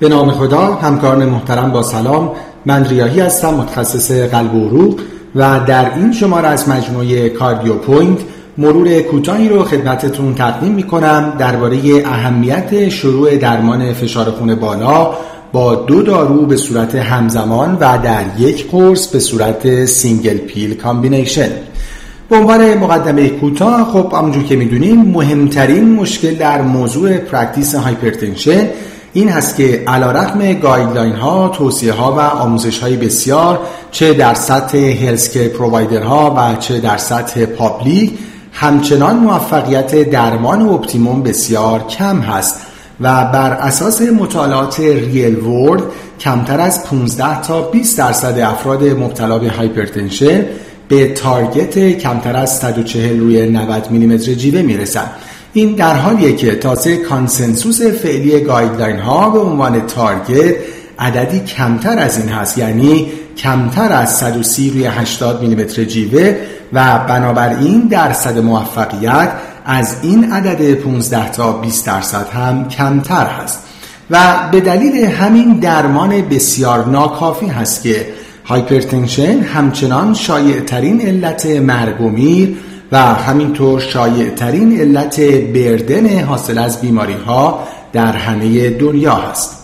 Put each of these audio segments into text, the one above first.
به نام خدا همکاران محترم با سلام. من ریاحی هستم متخصص قلب و عروق و در این شماره از مجموعه CardioPoint مرور کوتاهی رو خدمتتون تقدیم می کنم درباره اهمیت شروع درمان فشار خون بالا با دو دارو به صورت همزمان و در یک قرص به صورت single pill combination. به عنوان مقدمه کوتاه خب همونجور که می‌دونیم مهمترین مشکل در موضوع practice hypertension این هست که علی رغم guideline ها توصیه ها و آموزش های بسیار چه در سطح healthcare provider ها و چه در سطح public همچنان موفقیت درمان optimum بسیار کم هست و بر اساس مطالعات real world کمتر از 15 تا 20 درصد افراد مبتلا به hypertension به target کمتر از 140 روی 90 میلیمتر جیوه می‌رسند. این در حالیه که تازه consensus فعلی guideline ها به عنوان target عددی کمتر از این هست یعنی کمتر از 130 روی 80 میلیمتر جیوه و بنابراین درصد موفقیت از این عدد 15 تا 20 درصد هم کمتر هست. و به دلیل همین درمان بسیار ناکافی هست که hypertension همچنان شایع ترین علت مرگ و میر و همینطور شایع ترین علت burden حاصل از بیماری ها در همه دنیا هست.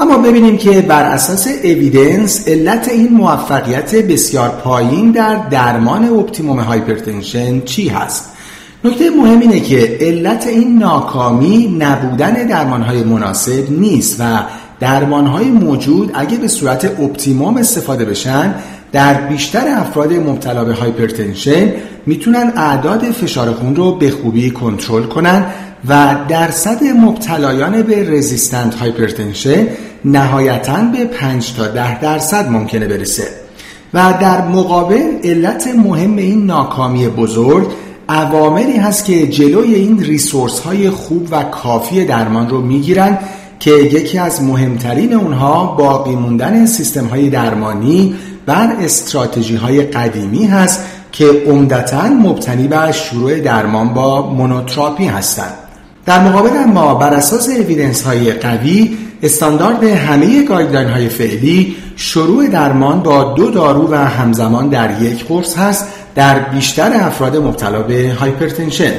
اما ببینیم که بر اساس evidence علت این موفقیت بسیار پایین در درمان optimum hypertension چی هست؟ نکته مهم اینه که علت این ناکامی نبودن درمانهای مناسب نیست و درمانهای موجود اگه به صورت optimum استفاده بشن در بیشتر افراد مبتلا به hypertension می‌تونن اعداد فشار خون رو به خوبی کنترل کنن و درصد مبتلایان به resistant hypertension نهایتا به 5 تا 10 درصد ممکنه برسه. و در مقابل علت مهم این ناکامی بزرگ عواملی هست که جلوی این resource های خوب و کافی درمان رو می‌گیرن که یکی از مهمترین اونها باقی موندن سیستم های درمانی بر استراتژی های قدیمی هست که عمدتا مبتنی بر شروع درمان با monotherapy هستند. در مقابل ما بر اساس evidence های قوی استاندارد همه guideline های فعلی شروع درمان با دو دارو و همزمان در یک قرص هست در بیشتر افراد مبتلا به hypertension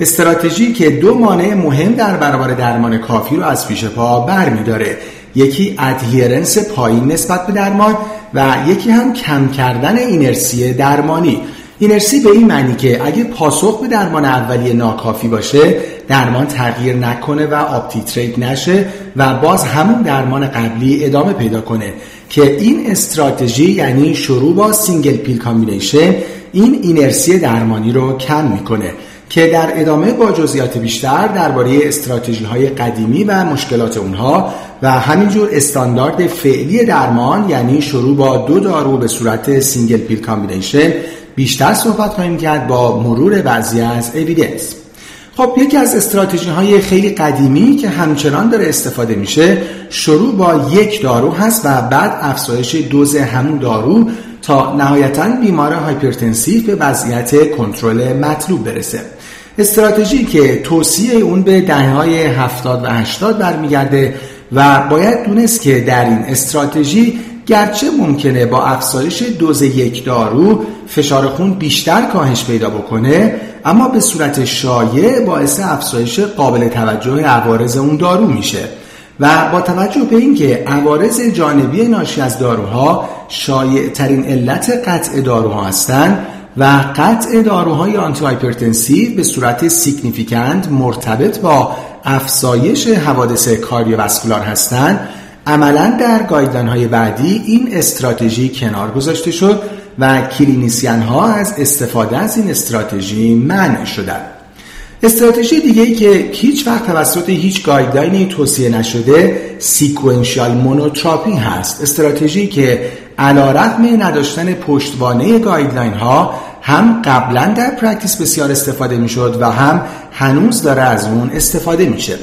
استراتژی که دو مانع مهم در برابر درمان کافی رو از پیش پا برمیداره. یکی adherence پایین نسبت به درمان و یکی هم کم کردن اینرسی درمانی. اینرسی به این معنی که اگه پاسخ به درمان اولیه ناکافی باشه درمان تغییر نکنه و up-titrate نشه و باز همون درمان قبلی ادامه پیدا کنه که این استراتژی یعنی شروع با single pill combination این اینرسی درمانی رو کم می‌کنه. که در ادامه با جزئیات بیشتر درباره استراتژی های قدیمی و مشکلات اونها و همینجور استاندارد فعلی درمان یعنی شروع با دو دارو به صورت single pill combination بیشتر صحبت خواهیم کرد با مرور بعضی از evidence خب یکی از استراتژی های خیلی قدیمی که همچنان داره استفاده میشه شروع با یک دارو هست و بعد افزایش دوز همون دارو تا نهایتا بیمار hypertensive به وضعیت کنترل مطلوب برسه. استراتژی که توصیه اون به دهه های 70 و 80 برمیگرده و باید دونست که در این استراتژی گرچه ممکنه با افزایش دوز یک دارو فشار خون بیشتر کاهش پیدا بکنه اما به صورت شایع باعث افزایش قابل توجه عوارض اون دارو میشه. و با توجه به اینکه عوارض جانبی ناشی از داروها شایع ترین علت قطع داروها هستند و قطع داروهای antihypertensive به صورت significant مرتبط با افزایش حوادث cardiovascular هستند عملا در guideline های بعدی این استراتژی کنار گذاشته شد و clinician ها از استفاده از این استراتژی منع شدند. استراتژی دیگه ای که هیچ وقت توسط هیچ guideline ی توصیه نشده sequential monotherapy هست استراتژی که علی‌رغم نداشتن پشتوانه guideline ها هم قبلا در practice بسیار استفاده می شد و هم هنوز داره از اون استفاده میشه.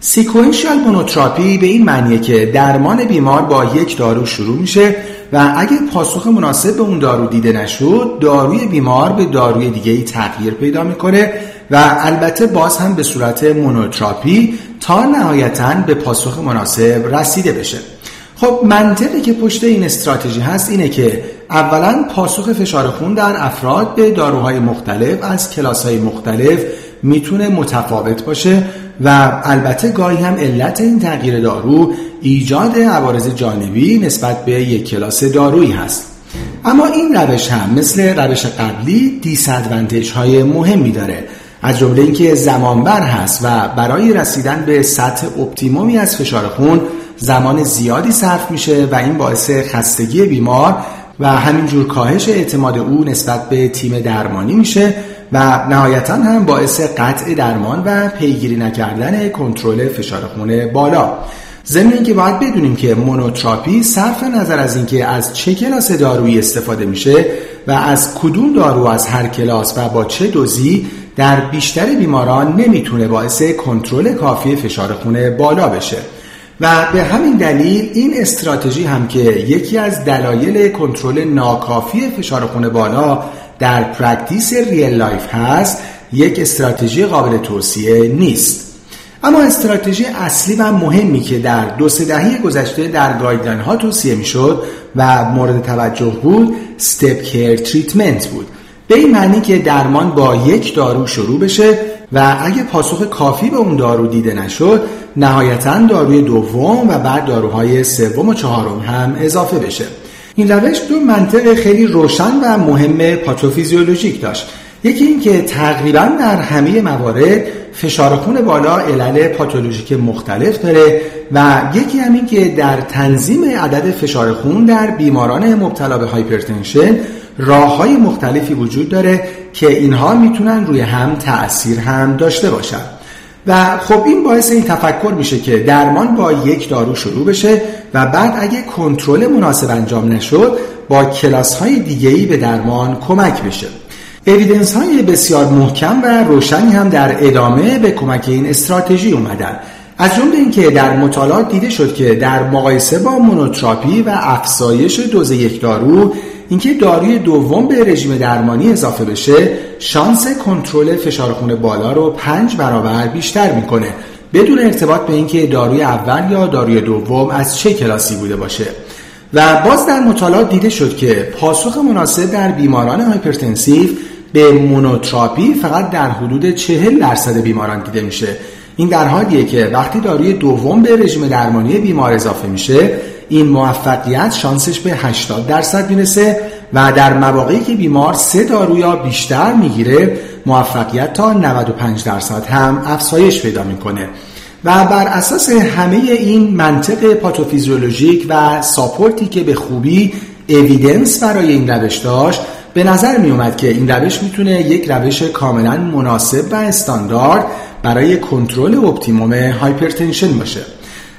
sequential monotherapy به این معنیه که درمان بیمار با یک دارو شروع میشه و اگه پاسخ مناسب به اون دارو دیده نشد داروی بیمار به داروی دیگه ای تغییر پیدا می‌کنه و البته باز هم به صورت monotherapy تا نهایتا به پاسخ مناسب رسیده بشه. خب منطقی که پشت این استراتژی هست اینه که اولا پاسخ فشار خون در افراد به داروهای مختلف از کلاس های مختلف می‌تونه متفاوت باشه و البته گاهی هم علت این تغییر دارو ایجاد عوارض جانبی نسبت به یک کلاس دارویی هست. اما این روش هم مثل روش قبلی دیسادوانتیج های مهمی داره از جمله اینکه زمانبر هست و برای رسیدن به سطح اپتیمومی از فشار خون زمان زیادی صرف میشه و این باعث خستگی بیمار و همینجور کاهش اعتماد او نسبت به تیم درمانی میشه و نهایتا هم باعث قطع درمان و پیگیری نکردن کنترل فشار خون بالا. ضمن اینکه باید بدونیم که مونوتراپی صرف نظر از اینکه از چه کلاس دارویی استفاده میشه و از کدوم دارو از هر کلاس و با چه دوزی در بیشتر بیماران نمی‌تونه باعث کنترل کافی فشار خون بالا بشه. و به همین دلیل این استراتژی هم که یکی از دلایل کنترل ناکافی فشار خون بالا در practice real life هست یک استراتژی قابل توصیه نیست. اما استراتژی اصلی و مهمی که در دو سه دهه گذشته در guideline ها توصیه می‌شد و مورد توجه بود step care treatment بود. به این معنی که درمان با یک دارو شروع بشه و اگه پاسخ کافی به اون دارو دیده نشد نهایتا داروی دوم و بعد داروهای سوم و چهارم هم اضافه بشه. این روش دو منطق خیلی روشن و مهم پاتوفیزیولوژیک داشت. یکی این که تقریبا در همه موارد فشار خون بالا علل پاتولوژیک مختلف داره و یکی همین که در تنظیم عدد فشار خون در بیماران مبتلا به هایپرتنشن راه های مختلفی وجود داره که اینها می‌تونن روی هم تأثیر هم داشته باشن. و خب این باعث این تفکر میشه که درمان با یک دارو شروع بشه و بعد اگه کنترل مناسب انجام نشد با کلاس های دیگهی به درمان کمک بشه. اویدنس های بسیار محکم و روشنی هم در ادامه به کمک این استراتژی اومدن. از جمله اینکه در مطالعات دیده شد که در مقایسه با مونوتراپی و افزایش دوز یک دارو اینکه داروی دوم به رژیم درمانی اضافه بشه شانس کنترل فشار خون بالا رو پنج برابر بیشتر می‌کنه بدون ارتباط به اینکه داروی اول یا داروی دوم از چه کلاسی بوده باشه. و باز در مطالعات دیده شد که پاسخ مناسب در بیماران hypertensive به monotherapy فقط در حدود 40 درصد بیماران دیده میشه. این در حالیه که وقتی داروی دوم به رژیم درمانی بیمار اضافه میشه این موفقیت شانسش به 80 درصد می‌رسه و در مواقعی که بیمار سه دارو یا بیشتر می‌گیره موفقیت تا 95 درصد هم افزایش پیدا می‌کنه. و بر اساس همه این منطق پاتوفیزیولوژیک و support ی که به خوبی evidence برای این روش داشت به نظر می اومد که این روش می‌تونه یک روش کاملا مناسب و استاندارد برای کنترل optimum hypertension باشه.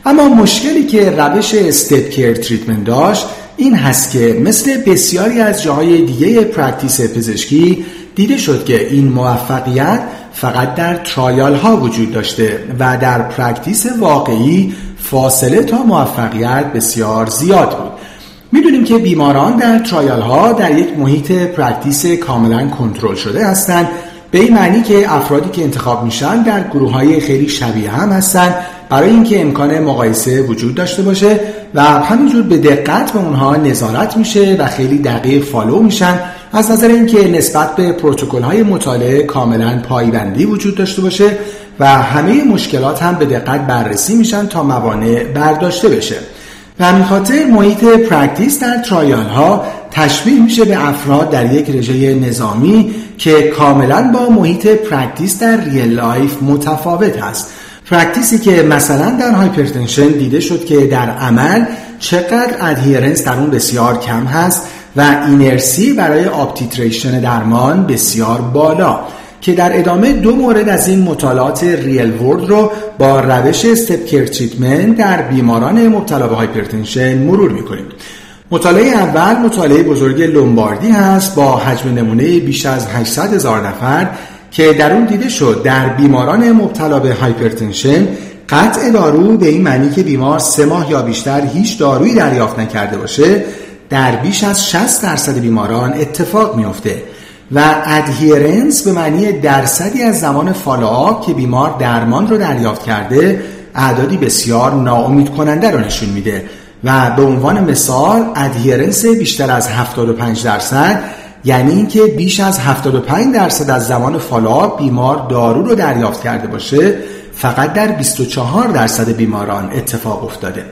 اما مشکلی که روش step care treatment داشت این هست که مثل بسیاری از جاهای دیگه practice پزشکی دیده شد که این موفقیت فقط در trial ها وجود داشته و در practice واقعی فاصله تا موفقیت بسیار زیاد بود. می‌دونیم که بیماران در trial ها در یک محیط practice کاملا کنترل شده هستند به این معنی که افرادی که انتخاب میشن در گروه های خیلی شبیه هم هستند برای اینکه امکان مقایسه وجود داشته باشه و همینجور به دقت به اونها نظارت میشه و خیلی دقیق follow میشن از نظر اینکه نسبت به پروتکل های مطالعه کاملا پایبندی وجود داشته باشه و همه مشکلات هم به دقت بررسی میشن تا موانع برداشته بشه. و همین خاطر محیط practice در trial ها تشبیه میشه به افراد در یک رژه نظامی که کاملا با محیط practice در real life متفاوت هست practice ی که مثلا در hypertension دیده شد که در عمل چقدر adherence در اون بسیار کم هست و اینرسی برای up-titration درمان بسیار بالا که در ادامه دو مورد از این مطالعات real world رو با روش step care treatment در بیماران مبتلا به hypertension مرور می‌کنیم. مطالعه اول مطالعه بزرگ لومباردی هست با حجم نمونه بیش از 800 هزار نفر که در اون دیده شد در بیماران مبتلا به hypertension قطع دارو به این معنی که بیمار سه ماه یا بیشتر هیچ دارویی دریافت نکرده باشه در بیش از 60 درصد بیماران اتفاق میافته و adherence به معنی درصدی از زمان follow-up که بیمار درمان رو دریافت کرده اعدادی بسیار ناامید کننده رو نشون میده. و به عنوان مثال adherence بیشتر از 75 درصد یعنی اینکه بیش از 75 درصد از زمان follow-up بیمار دارو رو دریافت کرده باشه فقط در 24 درصد بیماران اتفاق افتاده.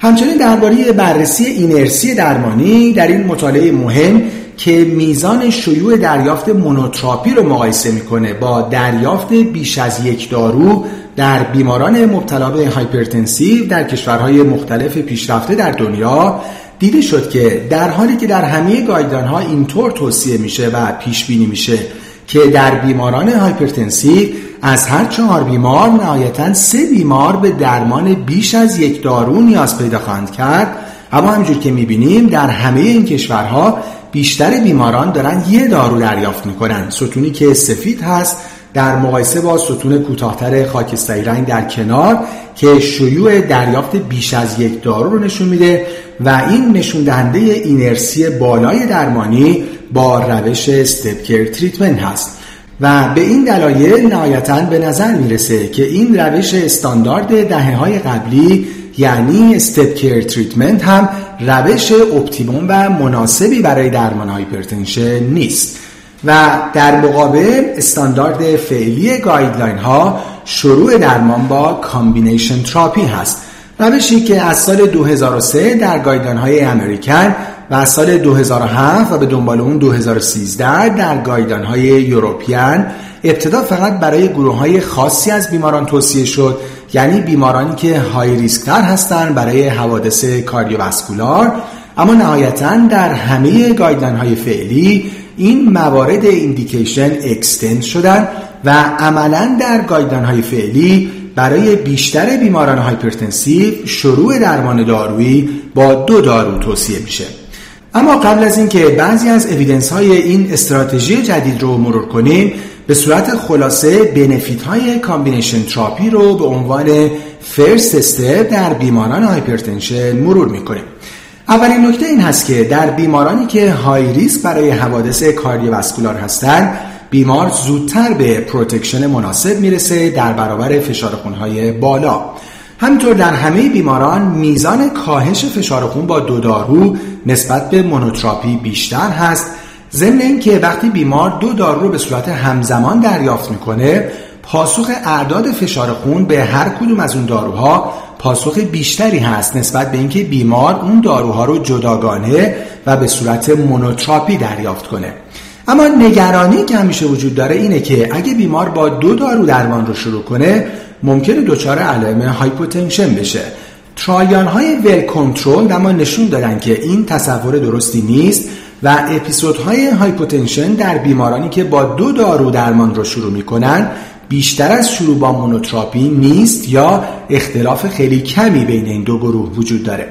همچنین درباره بررسی اینرسی درمانی در این مطالعه مهم که میزان شیوع دریافت monotherapy رو مقایسه می‌کنه با دریافت بیش از یک دارو در بیماران مبتلا به hypertensive در کشورهای مختلف پیشرفته در دنیا. دیده شد که در حالی که در همه guideline ها اینطور توصیه میشه و پیش بینی میشه که در بیماران hypertensive از هر چهار بیمار نهایتا سه بیمار به درمان بیش از یک دارو نیاز پیدا خواهند کرد. اما همجور که می‌بینیم در همه این کشورها بیشتر بیماران دارن یه دارو دریافت می‌کنن. ستونی که سفید هست در مقایسه با ستون کوتاهتر خاکستری رنگ در کنار که شیوع دریافت بیش از یک دارو رو نشون میده و این نشون دهنده اینرسی بالای درمانی با روش stepped care treatment هست. و به این دلایل نهایتا به نظر می‌رسه که این روش استاندارد دهه های قبلی یعنی stepped care treatment هم روش optimum و مناسبی برای درمان hypertension نیست. و در مقابل استاندارد فعلی guideline ها شروع درمان با combination therapy هست. روشی که از سال 2003 در guideline های American و از سال 2007 و به دنبال اون 2013 در guideline های European ابتدا فقط برای گروه های خاصی از بیماران توصیه شد یعنی بیمارانی که high risk تر هستند برای حوادث cardiovascular اما نهایتا در همه guideline های فعلی این موارد indication extend شدن و عملا در guideline های فعلی برای بیشتر بیماران hypertensive شروع درمان دارویی با دو دارو توصیه میشه. اما قبل از اینکه بعضی از evidence های این استراتژی جدید رو مرور کنیم به صورت خلاصه benefit های combination therapy رو به عنوان first step در بیماران hypertension مرور می‌کنیم. اولین نکته این هست که در بیمارانی که high risk برای حوادث cardiovascular هستند بیمار زودتر به protection مناسب می‌رسه در برابر فشار خونهای بالا. همینطور در همه بیماران میزان کاهش فشار خون با دو دارو نسبت به مونوتراپی بیشتر هست ضمن اینکه وقتی بیمار دو دارو رو به صورت همزمان دریافت می‌کنه پاسخ اعداد فشار خون به هر کدوم از اون داروها پاسخ بیشتری هست نسبت به اینکه بیمار اون داروها رو جداگانه و به صورت مونوتراپی دریافت کنه. اما نگرانی که همیشه وجود داره اینه که اگه بیمار با دو دارو درمان رو شروع کنه ممکنه دچار علائم hypotension بشه. trial های well control اما نشون دادن که این تصور درستی نیست و اپیزودهای hypotension در بیمارانی که با دو دارو درمان رو شروع می‌کنن بیشتر از شروع با monotherapy نیست یا اختلاف خیلی کمی بین این دو گروه وجود داره.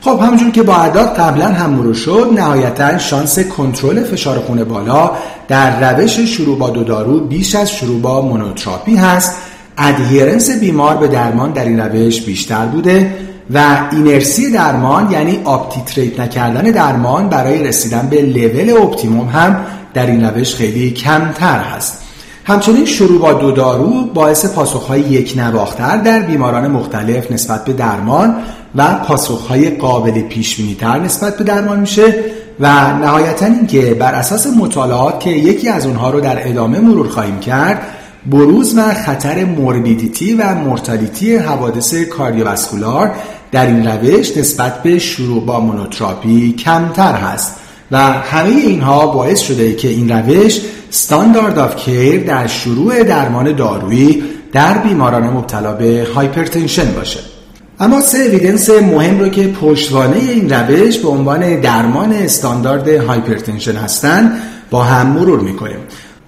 خب همونجور که با اعداد قبلا هم مرور شد نهایتا شانس کنترل فشار خون بالا در روش شروع با دو دارو بیش از شروع با monotherapy هست. adherence بیمار به درمان در این روش بیشتر بوده. و اینرسی درمان یعنی up-titrate نکردن درمان برای رسیدن به level optimum هم در این روش خیلی کمتر هست. همچنین شروع با دو دارو باعث پاسخهای یکنواخت‌تر در بیماران مختلف نسبت به درمان و پاسخهای قابل پیش‌بینی‌تر نسبت به درمان میشه و نهایتا اینکه بر اساس مطالعات که یکی از اونها رو در ادامه مرور خواهیم کرد بروز و خطر morbidity و mortality حوادث cardiovascular در این روش نسبت به شروع با monotherapy کمتر هست و همه اینها باعث شده که این روش standard of care در شروع درمان دارویی در بیماران مبتلا به hypertension باشه. اما سه evidence مهم رو که پشتوانه این روش به عنوان درمان استاندارد hypertension هستند با هم مرور می‌کنیم.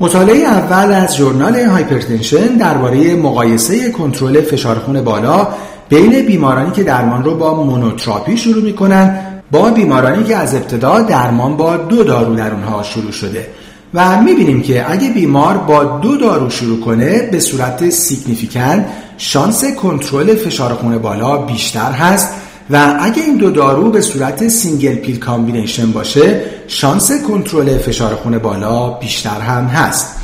مطالعه اول از ژورنال Hypertension درباره مقایسه کنترل فشار خون بالا بین بیمارانی که درمان رو با monotherapy شروع می‌کنن با بیمارانی که از ابتدا درمان با دو دارو در اونها شروع شده. و می‌بینیم که اگه بیمار با دو دارو شروع کنه به صورت significant شانس کنترل فشار خون بالا بیشتر هست. و اگه این دو دارو به صورت single pill combination باشه شانس کنترل فشار خون بالا بیشتر هم هست.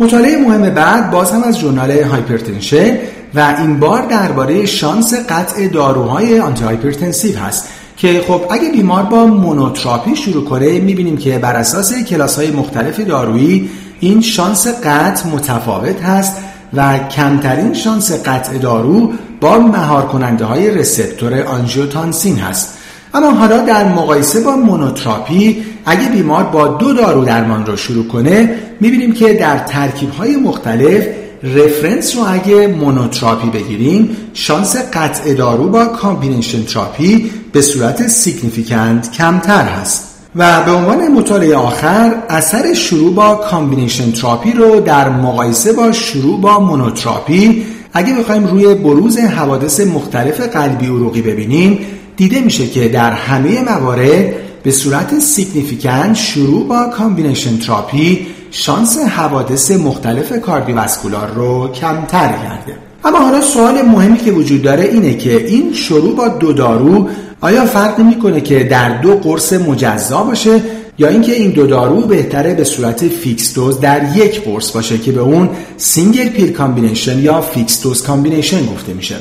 مطالعه مهم بعد باز هم از ژورنال Hypertension. و این بار درباره شانس قطع داروهای antihypertensive هست که خب اگه بیمار با monotherapy شروع کنه می‌بینیم که بر اساس کلاس های مختلف دارویی این شانس قطع متفاوت هست و کمترین شانس قطع دارو با مهار کننده های receptor آنژیوتانسین هست. اما حالا در مقایسه با monotherapy اگه بیمار با دو دارو درمان رو شروع کنه می‌بینیم که در ترکیب های مختلف reference رو اگه monotherapy بگیریم شانس قطع دارو با combination therapy به صورت significant کمتر هست. و به عنوان مطالعه آخر اثر شروع با combination therapy رو در مقایسه با شروع با monotherapy اگه بخوایم روی بروز حوادث مختلف قلبی عروقی ببینیم دیده میشه که در همه موارد به صورت significant شروع با combination therapy شانس حوادث مختلف cardiovascular رو کمتر کرده. اما حالا سوال مهمی که وجود داره اینه که این شروع با دو دارو آیا فرق می‌کنه که در دو قرص مجزا باشه یا اینکه این دو دارو بهتره به صورت fixed dose در یک قرص باشه که به اون single pill combination یا fixed dose combination گفته میشه؟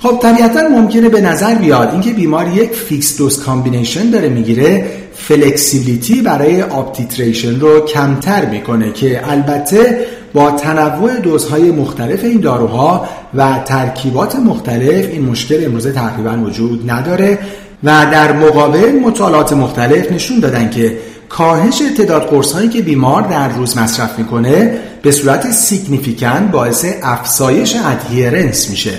خب طبیعتا ممکنه به نظر بیاد اینکه بیمار یک fixed dose combination داره می‌گیره flexibility برای up-titration رو کمتر می‌کنه که البته با تنوع دوزهای مختلف این داروها و ترکیبات مختلف این مشکل امروزه تقریبا وجود نداره و در مقابل مطالعات مختلف نشون دادن که کاهش تعداد قرص هایی که بیمار در روز مصرف می‌کنه به صورت significant باعث افزایش adherence میشه.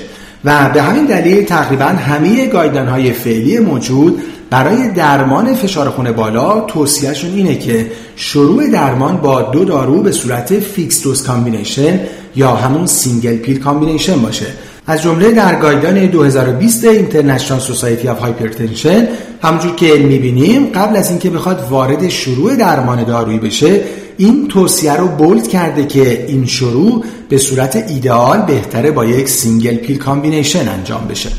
و به همین دلیل تقریبا همه guideline های فعلی موجود برای درمان فشار خون بالا توصیهشون اینه که شروع درمان با دو دارو به صورت fixed dose combination یا همون single pill combination باشه. از جمله در guideline 2020 International Society of Hypertension همونجور که می‌بینیم قبل از اینکه بخواد وارد شروع درمان دارویی بشه این توصیه رو bold کرده که این شروع به صورت ایدئال بهتره با یک single pill combination انجام بشه.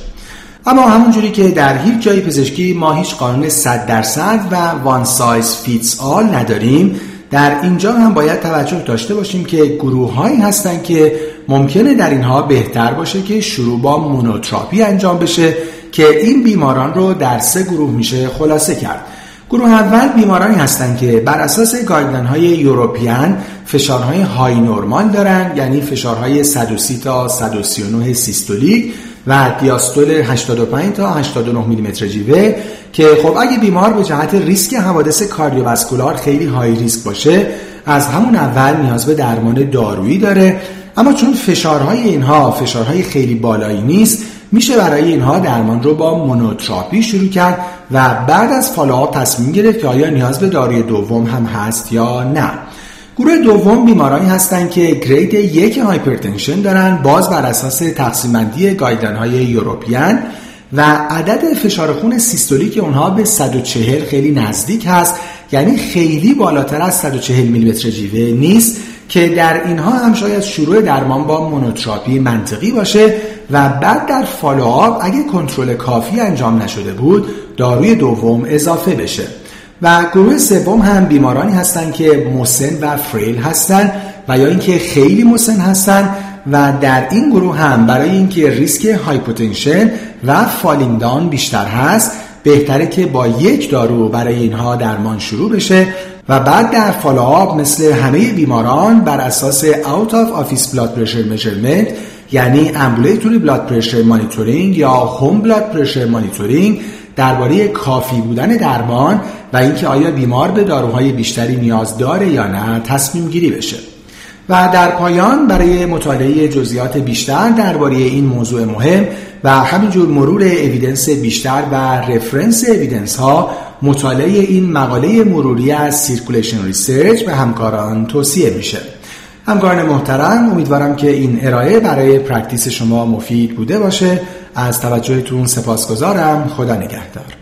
اما همونجوری که در هیچ جای پزشکی ما هیچ قانون 100 درصد و one size fits all نداریم در اینجا هم باید توجه داشته باشیم که گروه هایی هستن که ممکنه در اینها بهتر باشه که شروع با monotherapy انجام بشه که این بیماران رو در سه گروه میشه خلاصه کرد. گروه اول بیمارانی هستند که بر اساس guideline های European فشارهای high normal دارن یعنی فشارهای 130 تا 139 سیستولیک و دیاستول 85 تا 89 میلیمتر جیوه که خب اگه بیمار به جهت ریسک حوادث cardiovascular خیلی high risk باشه از همون اول نیاز به درمان دارویی داره. اما چون فشارهای اینها فشارهای خیلی بالایی نیست میشه برای اینها درمان رو با monotherapy شروع کرد و بعد از follow-up تصمیم گرفت که آیا نیاز به داروی دوم هم هست یا نه. گروه دوم بیمارانی هستند که grade یک hypertension دارن باز بر اساس تقسیم بندی guideline های European و عدد فشار خون سیستولیک اونها به 140 خیلی نزدیک هست یعنی خیلی بالاتر از 140 میلیمتر جیوه نیست. که در اینها هم شاید شروع درمان با monotherapy منطقی باشه و بعد در follow-up اگه کنترل کافی انجام نشده بود داروی دوم اضافه بشه. و گروه سوم هم بیمارانی هستند که مسن و frail هستند و یا اینکه خیلی مسن هستند و در این گروه هم برای اینکه ریسک hypotension و falling بیشتر هست بهتره که با یک دارو برای اینها درمان شروع بشه و بعد در follow-up مثل همه بیماران بر اساس out of office blood pressure measurement یعنی ambulatory blood pressure monitoring یا home blood pressure monitoring درباره کافی بودن درمان و اینکه آیا بیمار به داروهای بیشتری نیاز داره یا نه تصمیم گیری بشه. و در پایان برای مطالعه جزئیات بیشتر درباره این موضوع مهم و همینجور مرور evidence بیشتر و reference evidence ها مطالعه این مقاله مروری از Circulation Research به همکاران توصیه میشه. همکاران محترم امیدوارم که این ارائه برای practice شما مفید بوده باشه. از توجهتون سپاسگزارم. خدا نگهدار.